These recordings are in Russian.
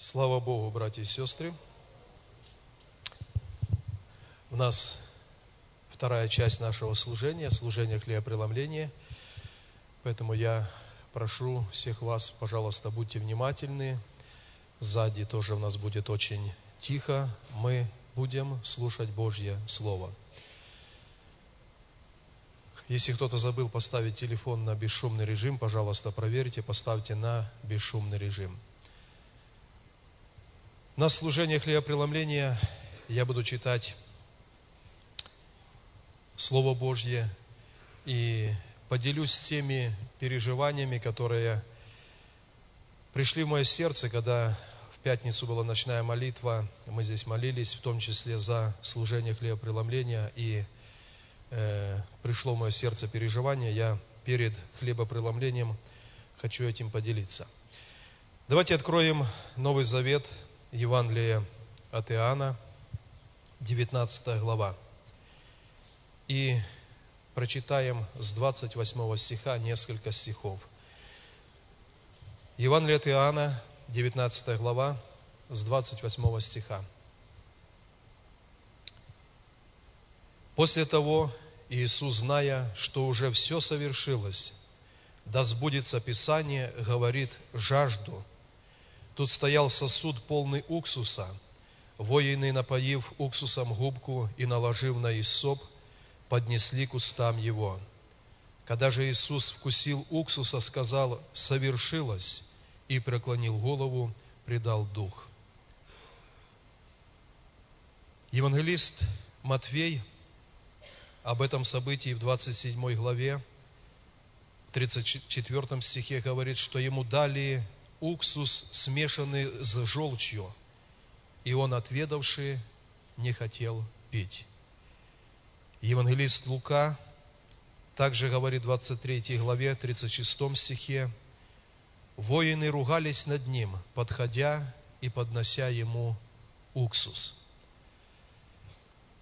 Слава Богу, братья и сестры. У нас вторая часть нашего служения, служение хлебопреломления. Поэтому я прошу всех вас, пожалуйста, будьте внимательны. Сзади тоже у нас будет очень тихо. Мы будем слушать Божье Слово. Если кто-то забыл поставить телефон на бесшумный режим, пожалуйста, проверьте, поставьте на бесшумный режим. На служение хлебопреломления я буду читать Слово Божье и поделюсь теми переживаниями, которые пришли в мое сердце, когда в пятницу была ночная молитва, мы здесь молились, в том числе за служение хлебопреломления, и э, пришло в мое сердце переживание, я перед хлебопреломлением хочу этим поделиться. Давайте откроем Новый Завет, Евангелие от Иоанна, 19 глава. И прочитаем с 28 стиха несколько стихов. Евангелие от Иоанна, 19 глава, с 28 стиха. После того Иисус, зная, что уже все совершилось, да сбудется Писание, говорит, жажду. Тут стоял сосуд, полный уксуса. Воины, напоив уксусом губку и наложив на иссоп, поднесли к устам его. Когда же Иисус вкусил уксуса, сказал, «Совершилось», и преклонил голову, предал дух. Евангелист Матвей об этом событии в 27 главе, в 34 стихе говорит, что ему дали уксус, смешанный с желчью, и он, отведавший, не хотел пить. Евангелист Лука также говорит в 23 главе, 36 стихе, «Воины ругались над ним, подходя и поднося ему уксус».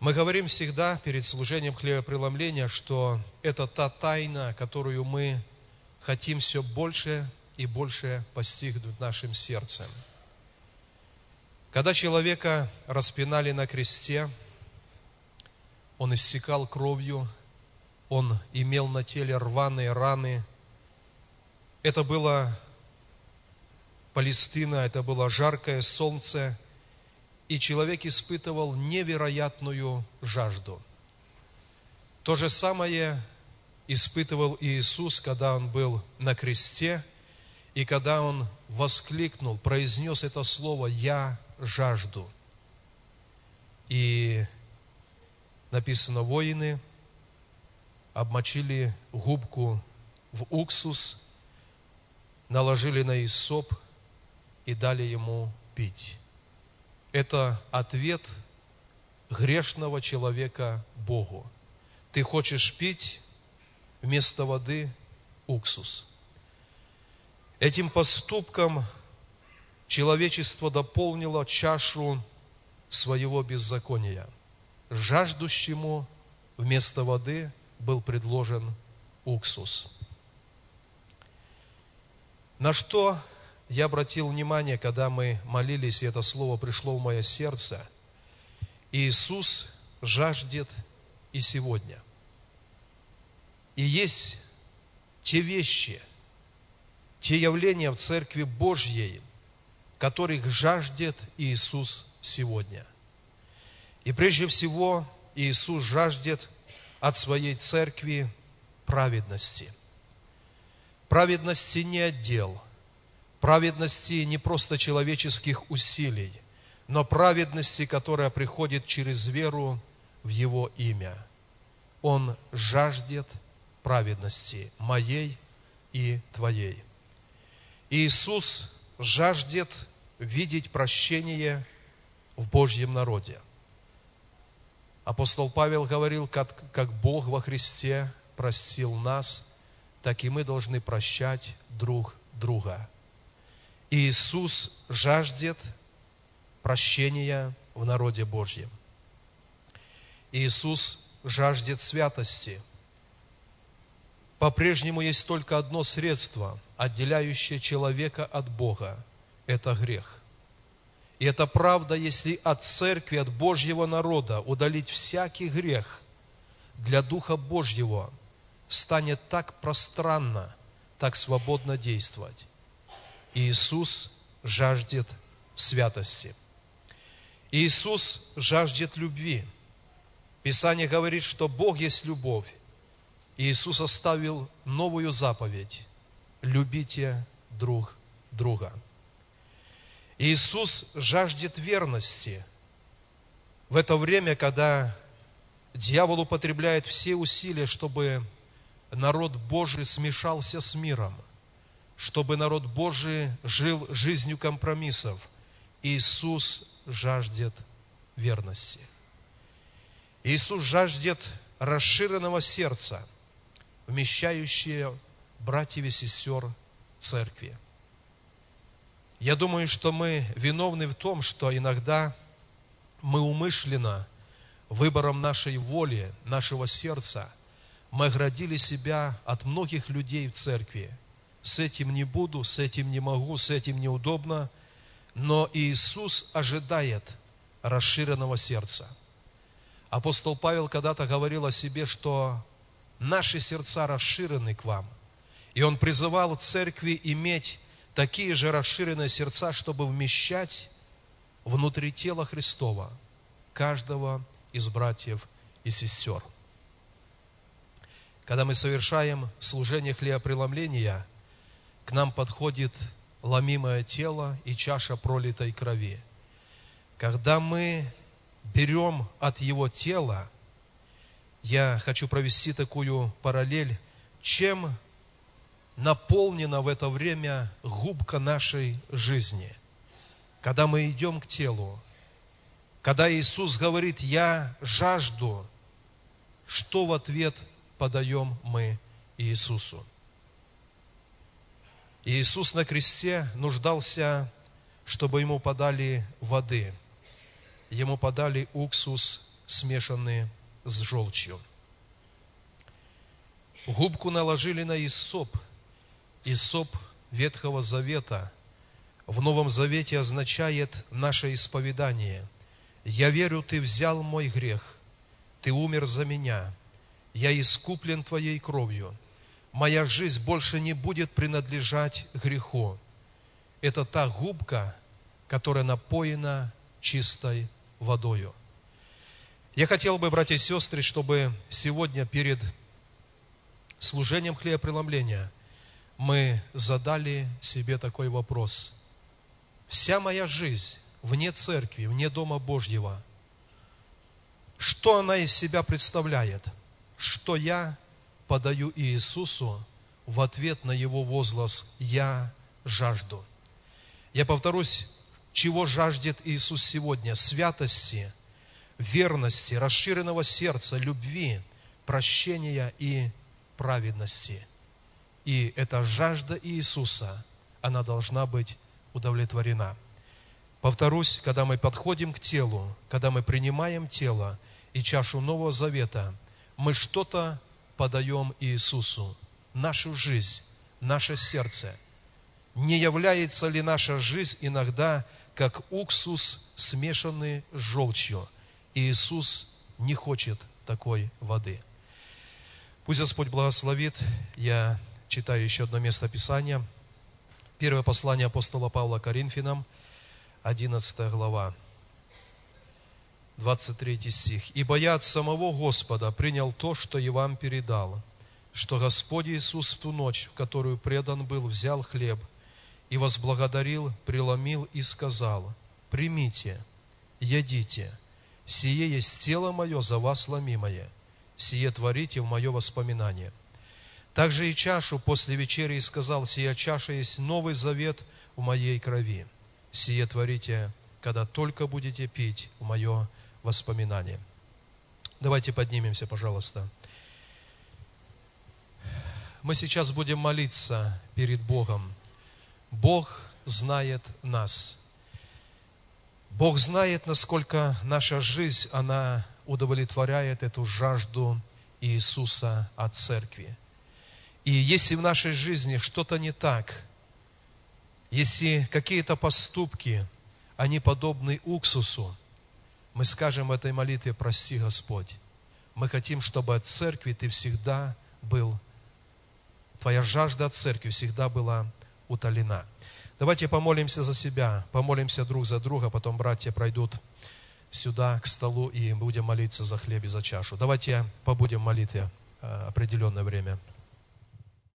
Мы говорим всегда перед служением хлебопреломления, что это та тайна, которую мы хотим все больше и больше постигнуть нашим сердцем. Когда человека распинали на кресте, он иссекал кровью, он имел на теле рваные раны. Это было Палестина, это было жаркое солнце, и человек испытывал невероятную жажду. То же самое испытывал Иисус, когда Он был на кресте, и когда Он воскликнул, произнес это слово «Я жажду». И написано, воины обмочили губку в уксус, наложили на Исоп и дали ему пить это ответ грешного человека Богу. Ты хочешь пить вместо воды уксус. Этим поступком человечество дополнило чашу своего беззакония. Жаждущему вместо воды был предложен уксус. На что я обратил внимание, когда мы молились, и это слово пришло в мое сердце, Иисус жаждет и сегодня. И есть те вещи, те явления в Церкви Божьей, которых жаждет Иисус сегодня. И прежде всего Иисус жаждет от своей Церкви праведности. Праведности не отдел – праведности не просто человеческих усилий, но праведности, которая приходит через веру в Его имя. Он жаждет праведности моей и твоей. Иисус жаждет видеть прощение в Божьем народе. Апостол Павел говорил, как, как Бог во Христе простил нас, так и мы должны прощать друг друга. Иисус жаждет прощения в народе Божьем. Иисус жаждет святости. По-прежнему есть только одно средство, отделяющее человека от Бога. Это грех. И это правда, если от церкви, от Божьего народа удалить всякий грех, для Духа Божьего станет так пространно, так свободно действовать. Иисус жаждет святости. Иисус жаждет любви. Писание говорит, что Бог есть любовь. Иисус оставил новую заповедь. Любите друг друга. Иисус жаждет верности в это время, когда дьявол употребляет все усилия, чтобы народ Божий смешался с миром, чтобы народ Божий жил жизнью компромиссов. Иисус жаждет верности. Иисус жаждет расширенного сердца, вмещающее братьев и сестер церкви. Я думаю, что мы виновны в том, что иногда мы умышленно, выбором нашей воли, нашего сердца, мы оградили себя от многих людей в церкви. С этим не буду, с этим не могу, с этим неудобно. Но Иисус ожидает расширенного сердца. Апостол Павел когда-то говорил о себе, что наши сердца расширены к вам. И он призывал церкви иметь такие же расширенные сердца, чтобы вмещать внутри тела Христова каждого из братьев и сестер. Когда мы совершаем служение хлебопреломления, к нам подходит ломимое тело и чаша пролитой крови. Когда мы берем от его тела, я хочу провести такую параллель, чем наполнена в это время губка нашей жизни. Когда мы идем к телу, когда Иисус говорит, я жажду, что в ответ подаем мы Иисусу? Иисус на кресте нуждался, чтобы ему подали воды. Ему подали уксус, смешанный с желчью. Губку наложили на Иссоп – Исоп Ветхого Завета в Новом Завете означает наше исповедание. «Я верю, Ты взял мой грех, Ты умер за меня, я искуплен Твоей кровью, моя жизнь больше не будет принадлежать греху». Это та губка, которая напоена чистой водою. Я хотел бы, братья и сестры, чтобы сегодня перед служением хлебопреломления – мы задали себе такой вопрос. Вся моя жизнь вне церкви, вне Дома Божьего, что она из себя представляет? Что я подаю Иисусу в ответ на Его возглас «Я жажду». Я повторюсь, чего жаждет Иисус сегодня? Святости, верности, расширенного сердца, любви, прощения и праведности – и эта жажда Иисуса, она должна быть удовлетворена. Повторюсь, когда мы подходим к телу, когда мы принимаем тело и чашу Нового Завета, мы что-то подаем Иисусу, нашу жизнь, наше сердце. Не является ли наша жизнь иногда как уксус, смешанный с желчью? Иисус не хочет такой воды. Пусть Господь благословит. Я читаю еще одно место Писания. Первое послание апостола Павла Коринфянам, 11 глава, 23 стих. «Ибо я от самого Господа принял то, что и вам передал, что Господь Иисус в ту ночь, в которую предан был, взял хлеб и возблагодарил, преломил и сказал, «Примите, едите, сие есть тело мое за вас ломимое, сие творите в мое воспоминание». Также и чашу после вечери сказал, «Сия чаша есть новый завет в моей крови. Сие творите, когда только будете пить в мое воспоминание». Давайте поднимемся, пожалуйста. Мы сейчас будем молиться перед Богом. Бог знает нас. Бог знает, насколько наша жизнь, она удовлетворяет эту жажду Иисуса от церкви. И если в нашей жизни что-то не так, если какие-то поступки, они подобны уксусу. Мы скажем в этой молитве, прости, Господь. Мы хотим, чтобы от церкви ты всегда был, твоя жажда от церкви всегда была утолена. Давайте помолимся за себя, помолимся друг за друга, потом братья пройдут сюда, к столу, и будем молиться за хлеб и за чашу. Давайте побудем в молитве э, определенное время.